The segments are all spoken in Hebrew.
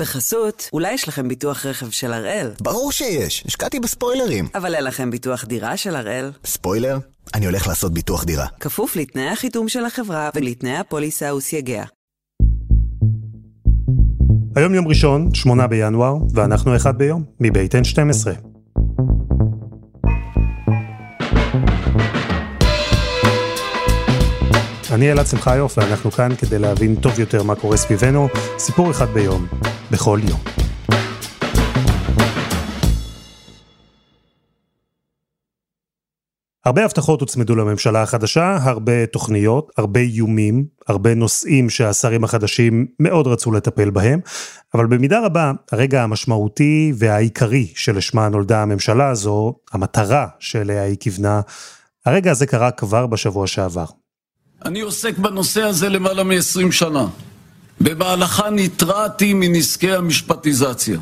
בחסות, אולי יש לכם ביטוח רכב של הראל. ברור שיש, השקעתי בספוילרים. אבל אין לכם ביטוח דירה של הראל. ספוילר? אני הולך לעשות ביטוח דירה. כפוף לתנאי החיתום של החברה ולתנאי הפוליסה וסייגיה. היום יום ראשון, 8 בינואר, ואנחנו אחד ביום, מבית N12. אני אלעד שמחיוף, ואנחנו כאן כדי להבין טוב יותר מה קורה סביבנו, סיפור אחד ביום, בכל יום. הרבה הבטחות הוצמדו לממשלה החדשה, הרבה תוכניות, הרבה איומים, הרבה נושאים שהשרים החדשים מאוד רצו לטפל בהם, אבל במידה רבה הרגע המשמעותי והעיקרי שלשמה נולדה הממשלה הזו, המטרה שאליה היא כיוונה, הרגע הזה קרה כבר בשבוע שעבר. אני עוסק בנושא הזה למעלה מ-20 שנה. במהלכן התרעתי מנזקי המשפטיזציה.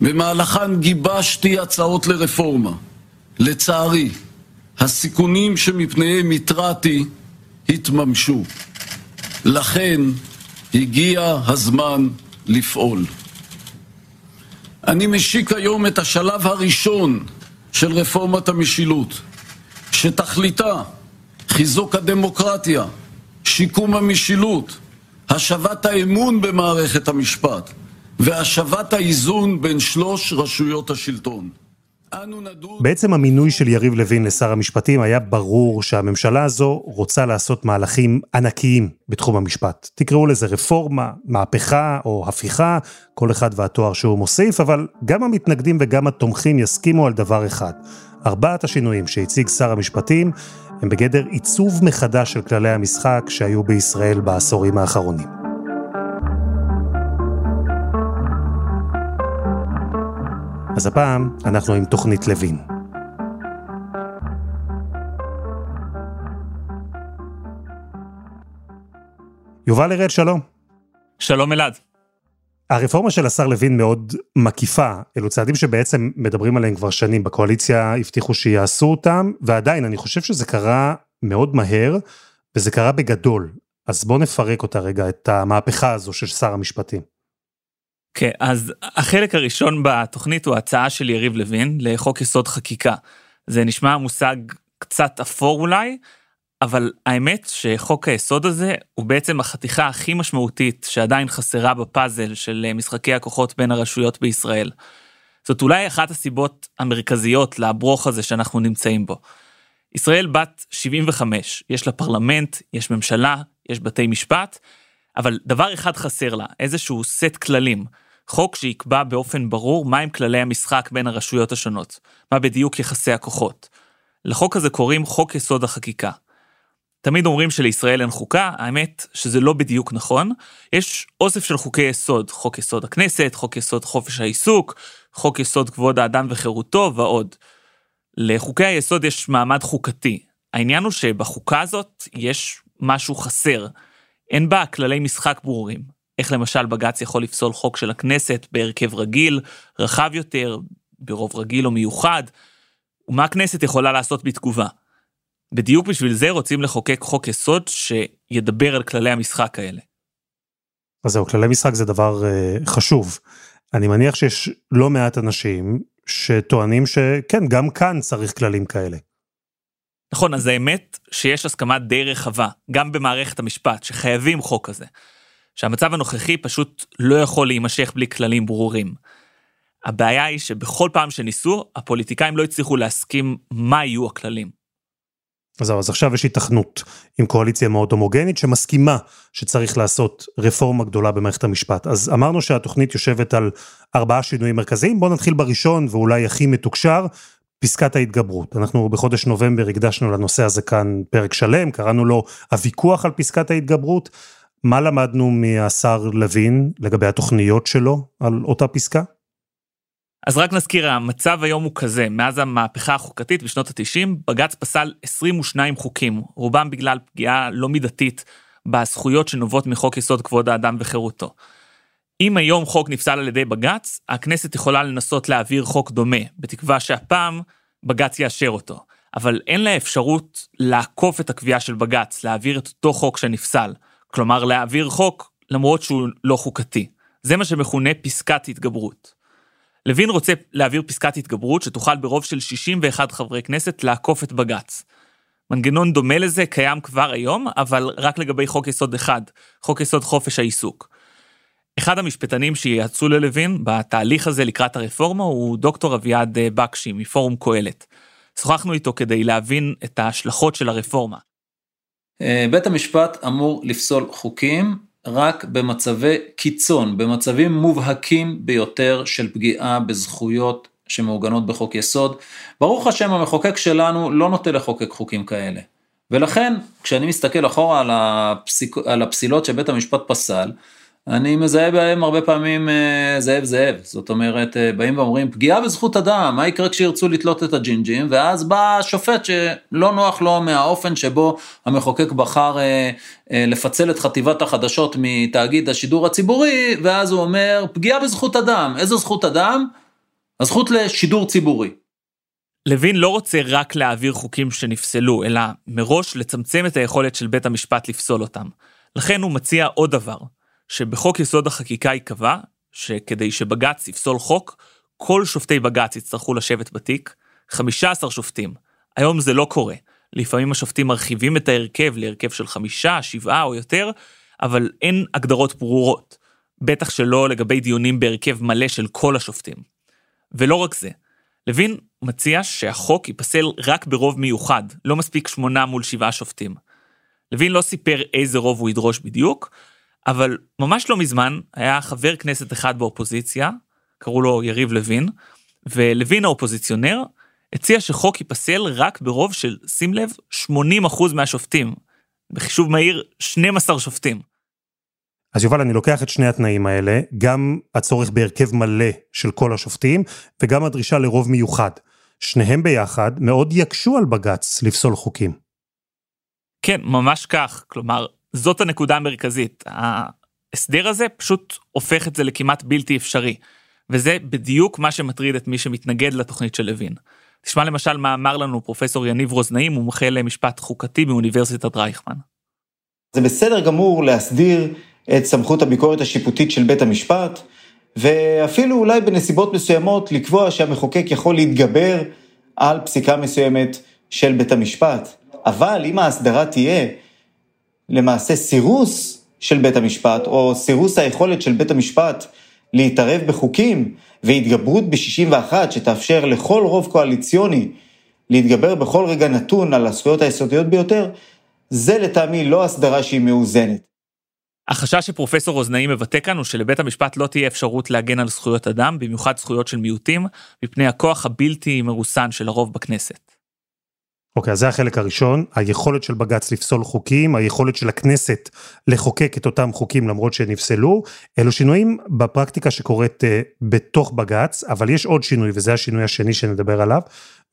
במהלכן גיבשתי הצעות לרפורמה. לצערי, הסיכונים שמפניהם התרעתי התממשו. לכן הגיע הזמן לפעול. אני משיק היום את השלב הראשון של רפורמת המשילות, שתכליתה חיזוק הדמוקרטיה, שיקום המשילות, השבת האמון במערכת המשפט והשבת האיזון בין שלוש רשויות השלטון. בעצם המינוי של יריב לוין לשר המשפטים היה ברור שהממשלה הזו רוצה לעשות מהלכים ענקיים בתחום המשפט. תקראו לזה רפורמה, מהפכה או הפיכה, כל אחד והתואר שהוא מוסיף, אבל גם המתנגדים וגם התומכים יסכימו על דבר אחד. ארבעת השינויים שהציג שר המשפטים הם בגדר עיצוב מחדש של כללי המשחק שהיו בישראל בעשורים האחרונים. אז הפעם אנחנו עם תוכנית לוין. יובל הראל, שלום. שלום אלעד. הרפורמה של השר לוין מאוד מקיפה, אלו צעדים שבעצם מדברים עליהם כבר שנים, בקואליציה הבטיחו שיעשו אותם, ועדיין אני חושב שזה קרה מאוד מהר, וזה קרה בגדול. אז בואו נפרק אותה רגע, את המהפכה הזו של שר המשפטים. כן, אז החלק הראשון בתוכנית הוא הצעה של יריב לוין לחוק יסוד חקיקה. זה נשמע מושג קצת אפור אולי, אבל האמת שחוק היסוד הזה הוא בעצם החתיכה הכי משמעותית שעדיין חסרה בפאזל של משחקי הכוחות בין הרשויות בישראל. זאת אולי אחת הסיבות המרכזיות לברוך הזה שאנחנו נמצאים בו. ישראל בת 75, יש לה פרלמנט, יש ממשלה, יש בתי משפט, אבל דבר אחד חסר לה, איזשהו סט כללים. חוק שיקבע באופן ברור מהם כללי המשחק בין הרשויות השונות, מה בדיוק יחסי הכוחות. לחוק הזה קוראים חוק יסוד החקיקה. תמיד אומרים שלישראל אין חוקה, האמת שזה לא בדיוק נכון. יש אוסף של חוקי יסוד, חוק יסוד הכנסת, חוק יסוד חופש העיסוק, חוק יסוד כבוד האדם וחירותו ועוד. לחוקי היסוד יש מעמד חוקתי. העניין הוא שבחוקה הזאת יש משהו חסר. אין בה כללי משחק ברורים. איך למשל בג"ץ יכול לפסול חוק של הכנסת בהרכב רגיל, רחב יותר, ברוב רגיל או מיוחד, ומה הכנסת יכולה לעשות בתגובה. בדיוק בשביל זה רוצים לחוקק חוק יסוד שידבר על כללי המשחק האלה. אז זהו, כללי משחק זה דבר uh, חשוב. אני מניח שיש לא מעט אנשים שטוענים שכן, גם כאן צריך כללים כאלה. נכון, אז האמת שיש הסכמה די רחבה, גם במערכת המשפט, שחייבים חוק כזה. שהמצב הנוכחי פשוט לא יכול להימשך בלי כללים ברורים. הבעיה היא שבכל פעם שניסו, הפוליטיקאים לא הצליחו להסכים מה יהיו הכללים. אז אז עכשיו יש התכנות עם קואליציה מאוד הומוגנית שמסכימה שצריך לעשות רפורמה גדולה במערכת המשפט. אז אמרנו שהתוכנית יושבת על ארבעה שינויים מרכזיים, בואו נתחיל בראשון ואולי הכי מתוקשר, פסקת ההתגברות. אנחנו בחודש נובמבר הקדשנו לנושא הזה כאן פרק שלם, קראנו לו הוויכוח על פסקת ההתגברות. מה למדנו מהשר לוין לגבי התוכניות שלו על אותה פסקה? אז רק נזכיר, המצב היום הוא כזה, מאז המהפכה החוקתית בשנות ה-90, בג"ץ פסל 22 חוקים, רובם בגלל פגיעה לא מידתית בזכויות שנובעות מחוק יסוד כבוד האדם וחירותו. אם היום חוק נפסל על ידי בג"ץ, הכנסת יכולה לנסות להעביר חוק דומה, בתקווה שהפעם בג"ץ יאשר אותו. אבל אין לה אפשרות לעקוף את הקביעה של בג"ץ, להעביר את אותו חוק שנפסל. כלומר, להעביר חוק למרות שהוא לא חוקתי. זה מה שמכונה פסקת התגברות. לוין רוצה להעביר פסקת התגברות שתוכל ברוב של 61 חברי כנסת לעקוף את בג"ץ. מנגנון דומה לזה קיים כבר היום, אבל רק לגבי חוק יסוד אחד, חוק יסוד חופש העיסוק. אחד המשפטנים שייעצו ללוין בתהליך הזה לקראת הרפורמה הוא דוקטור אביעד אה, בקשי מפורום קהלת. שוחחנו איתו כדי להבין את ההשלכות של הרפורמה. אה, בית המשפט אמור לפסול חוקים רק במצבי קיצון, במצבים מובהקים ביותר של פגיעה בזכויות שמעוגנות בחוק יסוד. ברוך השם המחוקק שלנו לא נוטה לחוקק חוקים כאלה. ולכן כשאני מסתכל אחורה על, הפסיק, על הפסילות שבית המשפט פסל, אני מזהה בהם הרבה פעמים אה, זאב זאב, זאת אומרת אה, באים ואומרים פגיעה בזכות אדם, מה יקרה כשירצו לתלות את הג'ינג'ים, ואז בא שופט שלא נוח לו מהאופן שבו המחוקק בחר אה, לפצל את חטיבת החדשות מתאגיד השידור הציבורי, ואז הוא אומר פגיעה בזכות אדם, איזו זכות אדם? הזכות לשידור ציבורי. לוין לא רוצה רק להעביר חוקים שנפסלו, אלא מראש לצמצם את היכולת של בית המשפט לפסול אותם. לכן הוא מציע עוד דבר, שבחוק יסוד החקיקה ייקבע שכדי שבג"ץ יפסול חוק, כל שופטי בג"ץ יצטרכו לשבת בתיק, 15 שופטים. היום זה לא קורה. לפעמים השופטים מרחיבים את ההרכב להרכב של חמישה, שבעה או יותר, אבל אין הגדרות ברורות. בטח שלא לגבי דיונים בהרכב מלא של כל השופטים. ולא רק זה, לוין מציע שהחוק ייפסל רק ברוב מיוחד, לא מספיק שמונה מול שבעה שופטים. לוין לא סיפר איזה רוב הוא ידרוש בדיוק, אבל ממש לא מזמן היה חבר כנסת אחד באופוזיציה, קראו לו יריב לוין, ולוין האופוזיציונר הציע שחוק ייפסל רק ברוב של, שים לב, 80% מהשופטים. בחישוב מהיר, 12 שופטים. אז יובל, אני לוקח את שני התנאים האלה, גם הצורך בהרכב מלא של כל השופטים, וגם הדרישה לרוב מיוחד. שניהם ביחד מאוד יקשו על בג"ץ לפסול חוקים. כן, ממש כך. כלומר, זאת הנקודה המרכזית. ההסדר הזה פשוט הופך את זה לכמעט בלתי אפשרי. וזה בדיוק מה שמטריד את מי שמתנגד לתוכנית של לוין. תשמע למשל מה אמר לנו פרופסור יניב רוזנאים, מומחה למשפט חוקתי מאוניברסיטת רייכמן. זה בסדר גמור להסדיר את סמכות הביקורת השיפוטית של בית המשפט, ואפילו אולי בנסיבות מסוימות לקבוע שהמחוקק יכול להתגבר על פסיקה מסוימת של בית המשפט. אבל אם ההסדרה תהיה למעשה סירוס של בית המשפט, או סירוס היכולת של בית המשפט להתערב בחוקים, והתגברות ב-61 שתאפשר לכל רוב קואליציוני להתגבר בכל רגע נתון על הזכויות היסודיות ביותר, זה לטעמי לא הסדרה שהיא מאוזנת. החשש שפרופסור אוזנאי מבטא כאן הוא שלבית המשפט לא תהיה אפשרות להגן על זכויות אדם, במיוחד זכויות של מיעוטים, מפני הכוח הבלתי מרוסן של הרוב בכנסת. אוקיי, okay, אז זה החלק הראשון, היכולת של בג"ץ לפסול חוקים, היכולת של הכנסת לחוקק את אותם חוקים למרות שנפסלו, אלו שינויים בפרקטיקה שקורית uh, בתוך בג"ץ, אבל יש עוד שינוי, וזה השינוי השני שנדבר עליו,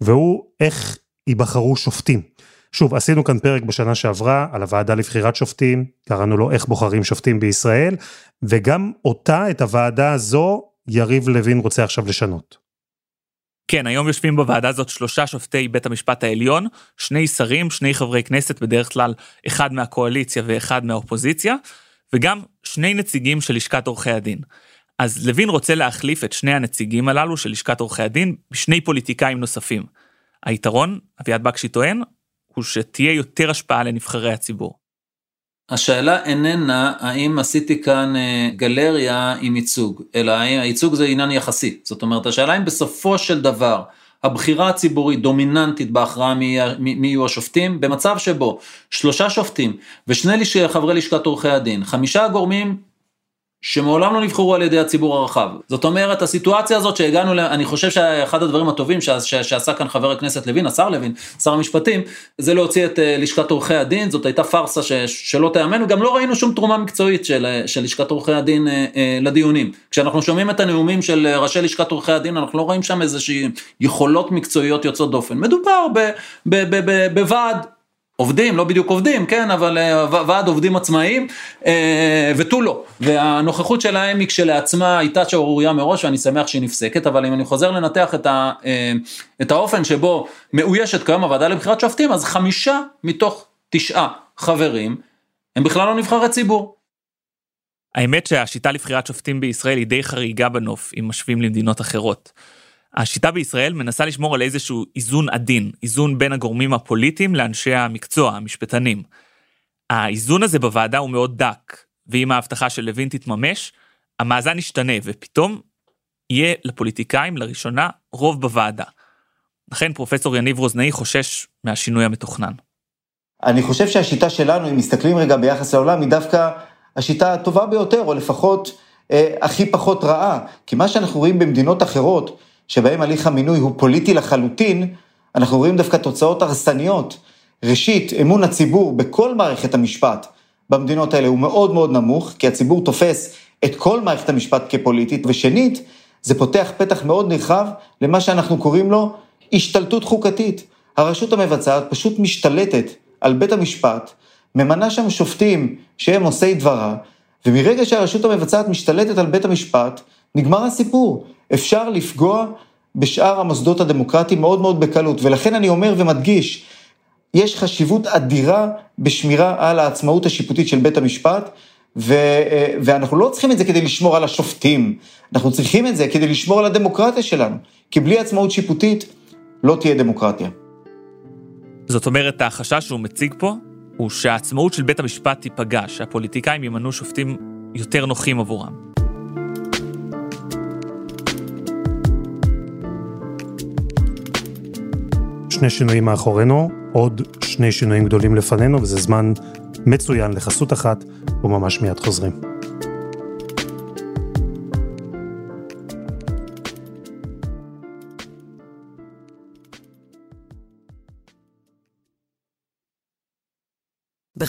והוא איך ייבחרו שופטים. שוב, עשינו כאן פרק בשנה שעברה על הוועדה לבחירת שופטים, קראנו לו איך בוחרים שופטים בישראל, וגם אותה, את הוועדה הזו, יריב לוין רוצה עכשיו לשנות. כן, היום יושבים בוועדה הזאת שלושה שופטי בית המשפט העליון, שני שרים, שני חברי כנסת, בדרך כלל אחד מהקואליציה ואחד מהאופוזיציה, וגם שני נציגים של לשכת עורכי הדין. אז לוין רוצה להחליף את שני הנציגים הללו של לשכת עורכי הדין בשני פוליטיקאים נוספים. היתרון, אביעד בקשי טוען, הוא שתהיה יותר השפעה לנבחרי הציבור. השאלה איננה האם עשיתי כאן אה, גלריה עם ייצוג, אלא הייצוג זה עניין יחסי. זאת אומרת, השאלה אם בסופו של דבר הבחירה הציבורית דומיננטית בהכרעה מי, מי יהיו השופטים, במצב שבו שלושה שופטים ושני חברי לשכת עורכי הדין, חמישה גורמים שמעולם לא נבחרו על ידי הציבור הרחב. זאת אומרת, הסיטואציה הזאת שהגענו, לה, אני חושב שאחד הדברים הטובים ש, ש, שעשה כאן חבר הכנסת לוין, השר לוין, שר המשפטים, זה להוציא את uh, לשכת עורכי הדין, זאת הייתה פארסה ש, שלא תיאמן, וגם לא ראינו שום תרומה מקצועית של, של לשכת עורכי הדין uh, uh, לדיונים. כשאנחנו שומעים את הנאומים של ראשי לשכת עורכי הדין, אנחנו לא רואים שם איזושהי יכולות מקצועיות יוצאות דופן. מדובר בוועד עובדים, לא בדיוק עובדים, כן, אבל uh, ועד עובדים עצמאיים, uh, ותו לא. והנוכחות שלהם היא כשלעצמה הייתה שערורייה מראש, ואני שמח שהיא נפסקת, אבל אם אני חוזר לנתח את, ה, uh, את האופן שבו מאוישת כיום הוועדה לבחירת שופטים, אז חמישה מתוך תשעה חברים הם בכלל לא נבחרי ציבור. האמת שהשיטה לבחירת שופטים בישראל היא די חריגה בנוף, אם משווים למדינות אחרות. השיטה בישראל מנסה לשמור על איזשהו איזון עדין, איזון בין הגורמים הפוליטיים לאנשי המקצוע, המשפטנים. האיזון הזה בוועדה הוא מאוד דק, ואם ההבטחה של לוין תתממש, המאזן ישתנה, ופתאום יהיה לפוליטיקאים לראשונה רוב בוועדה. לכן פרופסור יניב רוזנאי חושש מהשינוי המתוכנן. אני חושב שהשיטה שלנו, אם מסתכלים רגע ביחס לעולם, היא דווקא השיטה הטובה ביותר, או לפחות אה, הכי פחות רעה. כי מה שאנחנו רואים במדינות אחרות, שבהם הליך המינוי הוא פוליטי לחלוטין, אנחנו רואים דווקא תוצאות הרסניות. ראשית, אמון הציבור בכל מערכת המשפט במדינות האלה הוא מאוד מאוד נמוך, כי הציבור תופס את כל מערכת המשפט כפוליטית, ושנית, זה פותח פתח מאוד נרחב למה שאנחנו קוראים לו השתלטות חוקתית. הרשות המבצעת פשוט משתלטת על בית המשפט, ממנה שם שופטים שהם עושי דברה, ומרגע שהרשות המבצעת משתלטת על בית המשפט, נגמר הסיפור. אפשר לפגוע בשאר המוסדות הדמוקרטיים מאוד מאוד בקלות, ולכן אני אומר ומדגיש, יש חשיבות אדירה בשמירה על העצמאות השיפוטית של בית המשפט, ו, ואנחנו לא צריכים את זה כדי לשמור על השופטים, אנחנו צריכים את זה כדי לשמור על הדמוקרטיה שלנו, כי בלי עצמאות שיפוטית לא תהיה דמוקרטיה. זאת אומרת, החשש שהוא מציג פה, הוא שהעצמאות של בית המשפט תיפגע, שהפוליטיקאים ימנו שופטים יותר נוחים עבורם. שני שינויים מאחורינו, עוד שני שינויים גדולים לפנינו, וזה זמן מצוין לחסות אחת, וממש מיד חוזרים.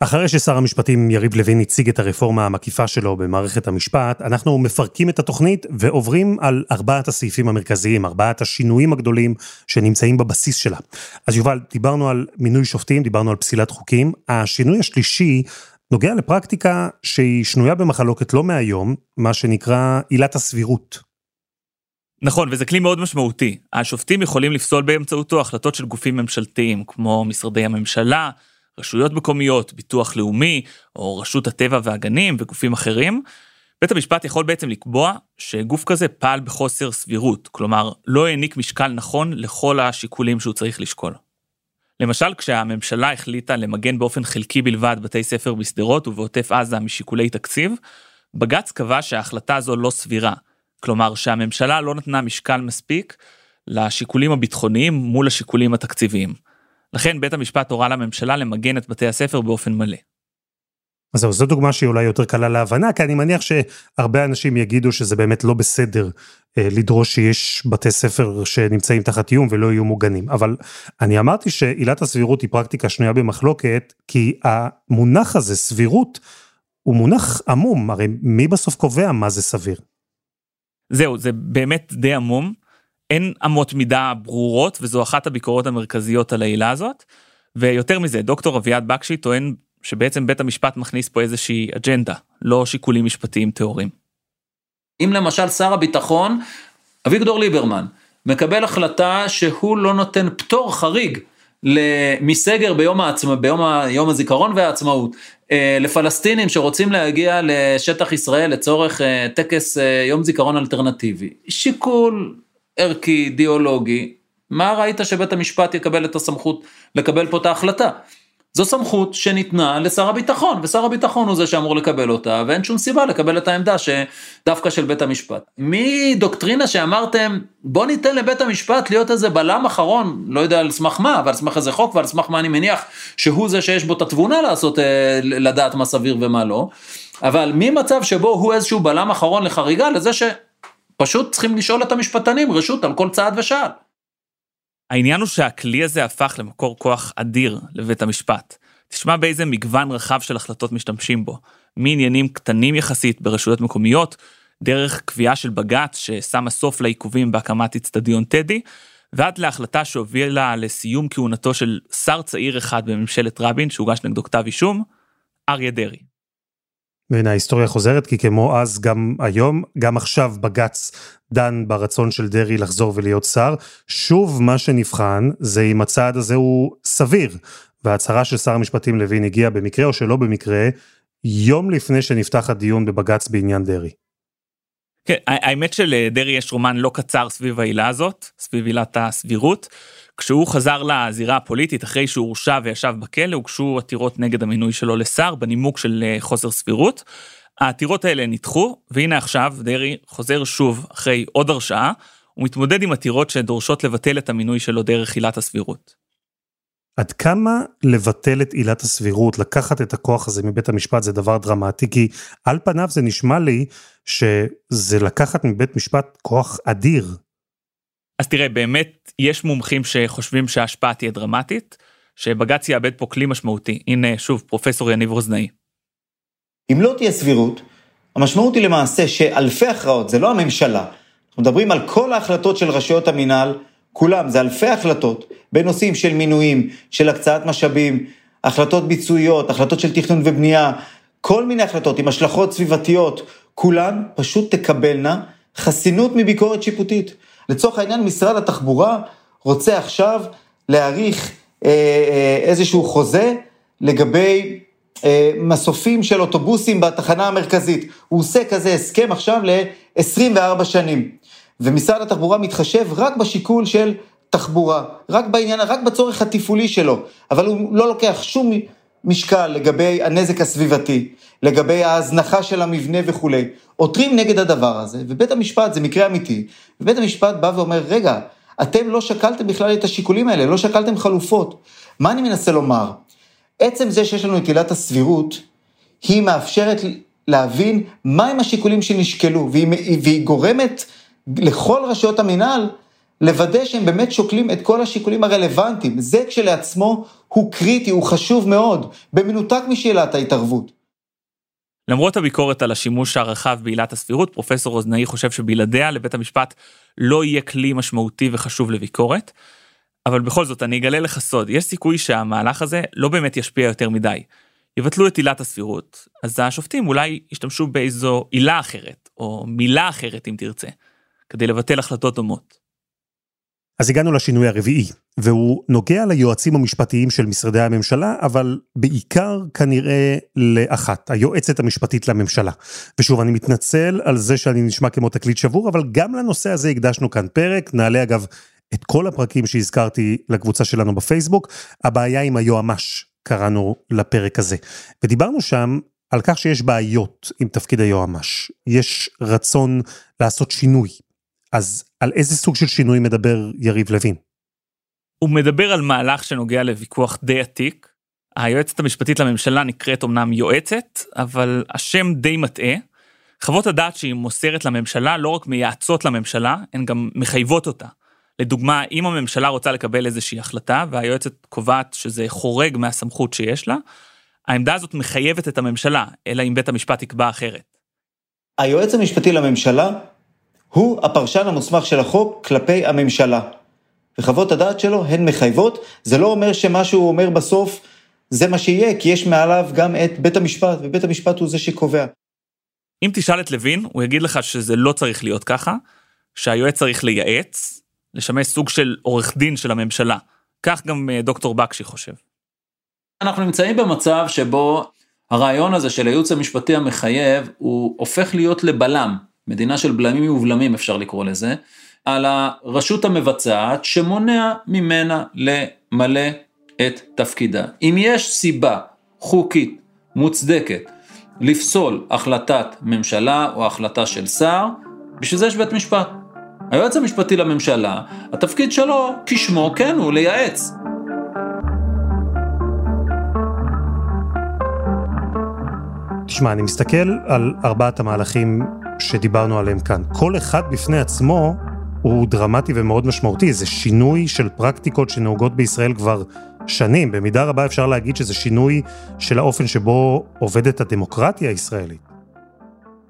אחרי ששר המשפטים יריב לוין הציג את הרפורמה המקיפה שלו במערכת המשפט, אנחנו מפרקים את התוכנית ועוברים על ארבעת הסעיפים המרכזיים, ארבעת השינויים הגדולים שנמצאים בבסיס שלה. אז יובל, דיברנו על מינוי שופטים, דיברנו על פסילת חוקים. השינוי השלישי נוגע לפרקטיקה שהיא שנויה במחלוקת לא מהיום, מה שנקרא עילת הסבירות. נכון, וזה כלי מאוד משמעותי. השופטים יכולים לפסול באמצעותו החלטות של גופים ממשלתיים, כמו משרדי הממשלה, רשויות מקומיות, ביטוח לאומי, או רשות הטבע והגנים וגופים אחרים, בית המשפט יכול בעצם לקבוע שגוף כזה פעל בחוסר סבירות, כלומר, לא העניק משקל נכון לכל השיקולים שהוא צריך לשקול. למשל, כשהממשלה החליטה למגן באופן חלקי בלבד בתי ספר בשדרות ובעוטף עזה משיקולי תקציב, בג"ץ קבע שההחלטה הזו לא סבירה, כלומר שהממשלה לא נתנה משקל מספיק לשיקולים הביטחוניים מול השיקולים התקציביים. לכן בית המשפט הורה לממשלה למגן את בתי הספר באופן מלא. אז זהו, זו דוגמה שהיא אולי יותר קלה להבנה, כי אני מניח שהרבה אנשים יגידו שזה באמת לא בסדר אה, לדרוש שיש בתי ספר שנמצאים תחת איום ולא יהיו מוגנים. אבל אני אמרתי שעילת הסבירות היא פרקטיקה שנויה במחלוקת, כי המונח הזה, סבירות, הוא מונח עמום, הרי מי בסוף קובע מה זה סביר? זהו, זה באמת די עמום. אין אמות מידה ברורות, וזו אחת הביקורות המרכזיות על העילה הזאת. ויותר מזה, דוקטור אביעד בקשי טוען שבעצם בית המשפט מכניס פה איזושהי אג'נדה, לא שיקולים משפטיים טהורים. אם למשל שר הביטחון, אביגדור ליברמן, מקבל החלטה שהוא לא נותן פטור חריג מסגר ביום, העצמא, ביום יום הזיכרון והעצמאות אה, לפלסטינים שרוצים להגיע לשטח ישראל לצורך אה, טקס אה, יום זיכרון אלטרנטיבי. שיקול ערכי, אידיאולוגי, מה ראית שבית המשפט יקבל את הסמכות לקבל פה את ההחלטה? זו סמכות שניתנה לשר הביטחון, ושר הביטחון הוא זה שאמור לקבל אותה, ואין שום סיבה לקבל את העמדה שדווקא של בית המשפט. מדוקטרינה שאמרתם, בוא ניתן לבית המשפט להיות איזה בלם אחרון, לא יודע על סמך מה, אבל על סמך איזה חוק ועל סמך מה אני מניח שהוא זה שיש בו את התבונה לעשות, אה, לדעת מה סביר ומה לא, אבל ממצב שבו הוא איזשהו בלם אחרון לחריגה, לזה ש... פשוט צריכים לשאול את המשפטנים רשות על כל צעד ושעל. העניין הוא שהכלי הזה הפך למקור כוח אדיר לבית המשפט. תשמע באיזה מגוון רחב של החלטות משתמשים בו, מעניינים קטנים יחסית ברשויות מקומיות, דרך קביעה של בג"ץ ששמה סוף לעיכובים בהקמת אצטדיון טדי, ועד להחלטה שהובילה לסיום כהונתו של שר צעיר אחד בממשלת רבין שהוגש נגדו כתב אישום, אריה דרעי. והנה ההיסטוריה חוזרת, כי כמו אז גם היום, גם עכשיו בג"ץ דן ברצון של דרעי לחזור ולהיות שר. שוב, מה שנבחן זה אם הצעד הזה הוא סביר. וההצהרה של שר המשפטים לוין הגיעה במקרה או שלא במקרה, יום לפני שנפתח הדיון בבג"ץ בעניין דרעי. כן, האמת שלדרעי יש רומן לא קצר סביב העילה הזאת, סביב עילת הסבירות. כשהוא חזר לזירה הפוליטית אחרי שהוא הורשע וישב בכלא, הוגשו עתירות נגד המינוי שלו לשר בנימוק של אה, חוסר סבירות. העתירות האלה נדחו, והנה עכשיו דרעי חוזר שוב אחרי עוד הרשעה, ומתמודד עם עתירות שדורשות לבטל את המינוי שלו דרך עילת הסבירות. עד כמה לבטל את עילת הסבירות, לקחת את הכוח הזה מבית המשפט זה דבר דרמטי, כי על פניו זה נשמע לי שזה לקחת מבית משפט כוח אדיר. אז תראה, באמת יש מומחים שחושבים שההשפעה תהיה דרמטית, שבג"ץ יאבד פה כלי משמעותי. הנה, שוב, פרופסור יניב רוזנאי. אם לא תהיה סבירות, המשמעות היא למעשה שאלפי הכרעות, זה לא הממשלה, אנחנו מדברים על כל ההחלטות של רשויות המינהל, כולם, זה אלפי החלטות, בנושאים של מינויים, של הקצאת משאבים, החלטות ביצועיות, החלטות של תכנון ובנייה, כל מיני החלטות עם השלכות סביבתיות, כולן פשוט תקבלנה חסינות מביקורת שיפוטית. לצורך העניין, משרד התחבורה רוצה עכשיו להאריך אה, אה, איזשהו חוזה לגבי אה, מסופים של אוטובוסים בתחנה המרכזית. הוא עושה כזה הסכם עכשיו ל-24 שנים. ומשרד התחבורה מתחשב רק בשיקול של תחבורה, רק בעניין, רק בצורך התפעולי שלו, אבל הוא לא לוקח שום משקל לגבי הנזק הסביבתי, לגבי ההזנחה של המבנה וכולי. עותרים נגד הדבר הזה, ובית המשפט, זה מקרה אמיתי, ובית המשפט בא ואומר, רגע, אתם לא שקלתם בכלל את השיקולים האלה, לא שקלתם חלופות. מה אני מנסה לומר? עצם זה שיש לנו את עילת הסבירות, היא מאפשרת להבין מהם השיקולים שנשקלו, והיא, והיא גורמת לכל רשויות המינהל לוודא שהם באמת שוקלים את כל השיקולים הרלוונטיים. זה כשלעצמו הוא קריטי, הוא חשוב מאוד, במנותק משאלת ההתערבות. למרות הביקורת על השימוש הרחב בעילת הסבירות, פרופסור רוזנאי חושב שבלעדיה לבית המשפט לא יהיה כלי משמעותי וחשוב לביקורת. אבל בכל זאת, אני אגלה לך סוד, יש סיכוי שהמהלך הזה לא באמת ישפיע יותר מדי. יבטלו את עילת הסבירות, אז השופטים אולי ישתמשו באיזו עילה אחרת, או מילה אחרת אם תרצה, כדי לבטל החלטות דומות. אז הגענו לשינוי הרביעי, והוא נוגע ליועצים המשפטיים של משרדי הממשלה, אבל בעיקר כנראה לאחת, היועצת המשפטית לממשלה. ושוב, אני מתנצל על זה שאני נשמע כמו תקליט שבור, אבל גם לנושא הזה הקדשנו כאן פרק, נעלה אגב את כל הפרקים שהזכרתי לקבוצה שלנו בפייסבוק, הבעיה עם היועמ"ש, קראנו לפרק הזה. ודיברנו שם על כך שיש בעיות עם תפקיד היועמ"ש. יש רצון לעשות שינוי. אז על איזה סוג של שינוי מדבר יריב לוין? הוא מדבר על מהלך שנוגע לוויכוח די עתיק. היועצת המשפטית לממשלה נקראת אמנם יועצת, אבל השם די מטעה. חוות הדעת שהיא מוסרת לממשלה לא רק מייעצות לממשלה, הן גם מחייבות אותה. לדוגמה, אם הממשלה רוצה לקבל איזושהי החלטה והיועצת קובעת שזה חורג מהסמכות שיש לה, העמדה הזאת מחייבת את הממשלה, אלא אם בית המשפט יקבע אחרת. היועץ המשפטי לממשלה הוא הפרשן המוסמך של החוק כלפי הממשלה. וחוות הדעת שלו הן מחייבות, זה לא אומר שמה שהוא אומר בסוף זה מה שיהיה, כי יש מעליו גם את בית המשפט, ובית המשפט הוא זה שקובע. אם תשאל את לוין, הוא יגיד לך שזה לא צריך להיות ככה, שהיועץ צריך לייעץ, לשמש סוג של עורך דין של הממשלה. כך גם אה, דוקטור בקשי חושב. אנחנו נמצאים במצב שבו הרעיון הזה של הייעוץ המשפטי המחייב הוא הופך להיות לבלם, מדינה של בלמים ובלמים אפשר לקרוא לזה, על הרשות המבצעת שמונע ממנה למלא את תפקידה. אם יש סיבה חוקית מוצדקת לפסול החלטת ממשלה או החלטה של שר, בשביל זה יש בית משפט. היועץ המשפטי לממשלה, התפקיד שלו, כשמו כן הוא לייעץ. תשמע, אני מסתכל על ארבעת המהלכים שדיברנו עליהם כאן. כל אחד בפני עצמו הוא דרמטי ומאוד משמעותי, זה שינוי של פרקטיקות שנהוגות בישראל כבר שנים. במידה רבה אפשר להגיד שזה שינוי של האופן שבו עובדת הדמוקרטיה הישראלית.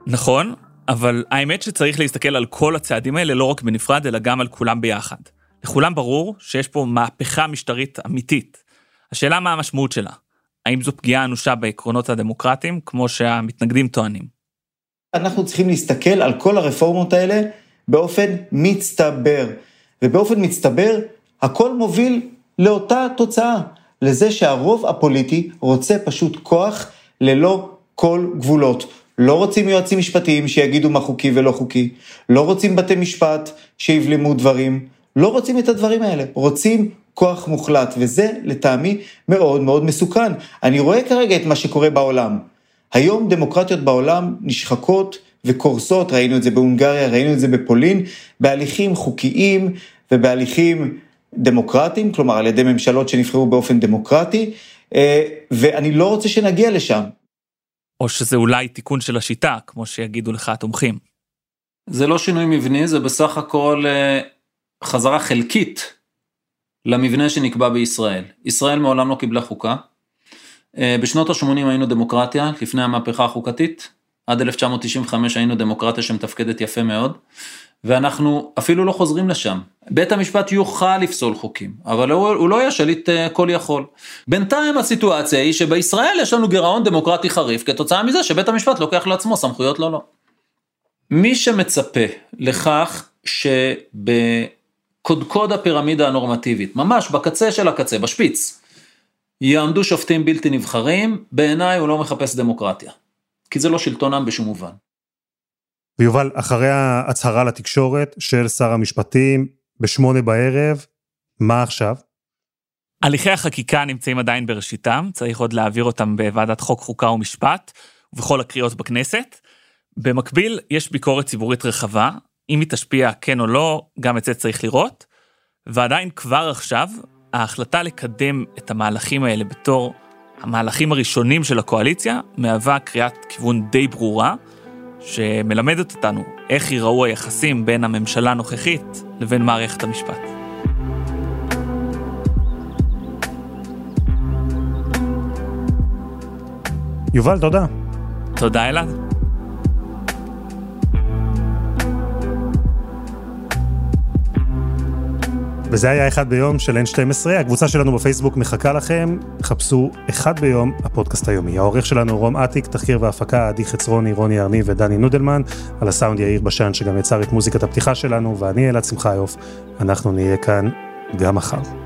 נכון, אבל האמת שצריך להסתכל על כל הצעדים האלה לא רק בנפרד, אלא גם על כולם ביחד. לכולם ברור שיש פה מהפכה משטרית אמיתית. השאלה מה המשמעות שלה. האם זו פגיעה אנושה בעקרונות הדמוקרטיים, כמו שהמתנגדים טוענים? אנחנו צריכים להסתכל על כל הרפורמות האלה באופן מצטבר. ובאופן מצטבר, הכל מוביל לאותה תוצאה, לזה שהרוב הפוליטי רוצה פשוט כוח ללא כל גבולות. לא רוצים יועצים משפטיים שיגידו מה חוקי ולא חוקי, לא רוצים בתי משפט שיבלמו דברים, לא רוצים את הדברים האלה, רוצים כוח מוחלט, וזה לטעמי מאוד מאוד מסוכן. אני רואה כרגע את מה שקורה בעולם. היום דמוקרטיות בעולם נשחקות וקורסות, ראינו את זה בהונגריה, ראינו את זה בפולין, בהליכים חוקיים ובהליכים דמוקרטיים, כלומר על ידי ממשלות שנבחרו באופן דמוקרטי, אה, ואני לא רוצה שנגיע לשם. או שזה אולי תיקון של השיטה, כמו שיגידו לך התומכים. זה לא שינוי מבני, זה בסך הכל אה, חזרה חלקית למבנה שנקבע בישראל. ישראל מעולם לא קיבלה חוקה. אה, בשנות ה-80 היינו דמוקרטיה, לפני המהפכה החוקתית. עד 1995 היינו דמוקרטיה שמתפקדת יפה מאוד. ואנחנו אפילו לא חוזרים לשם. בית המשפט יוכל לפסול חוקים, אבל הוא, הוא לא יהיה שליט אה, כל יכול. בינתיים הסיטואציה היא שבישראל יש לנו גירעון דמוקרטי חריף כתוצאה מזה שבית המשפט לוקח לעצמו סמכויות לא לא. מי שמצפה לכך שבקודקוד הפירמידה הנורמטיבית, ממש בקצה של הקצה, בשפיץ, יעמדו שופטים בלתי נבחרים, בעיניי הוא לא מחפש דמוקרטיה. כי זה לא שלטונם בשום מובן. ויובל, אחרי ההצהרה לתקשורת של שר המשפטים בשמונה בערב, מה עכשיו? הליכי החקיקה נמצאים עדיין בראשיתם, צריך עוד להעביר אותם בוועדת חוק, חוקה ומשפט, ובכל הקריאות בכנסת. במקביל, יש ביקורת ציבורית רחבה, אם היא תשפיע כן או לא, גם את זה צריך לראות. ועדיין כבר עכשיו, ההחלטה לקדם את המהלכים האלה בתור המהלכים הראשונים של הקואליציה, מהווה קריאת כיוון די ברורה. שמלמדת אותנו איך ייראו היחסים בין הממשלה הנוכחית לבין מערכת המשפט. יובל, תודה. תודה, אלעד. וזה היה אחד ביום של N12, הקבוצה שלנו בפייסבוק מחכה לכם, חפשו אחד ביום, הפודקאסט היומי. העורך שלנו רום אטיק, תחקיר והפקה, עדי חצרוני, רוני ארני ודני נודלמן, על הסאונד יאיר בשן שגם יצר את מוזיקת הפתיחה שלנו, ואני אלעד שמחיוף, אנחנו נהיה כאן גם מחר.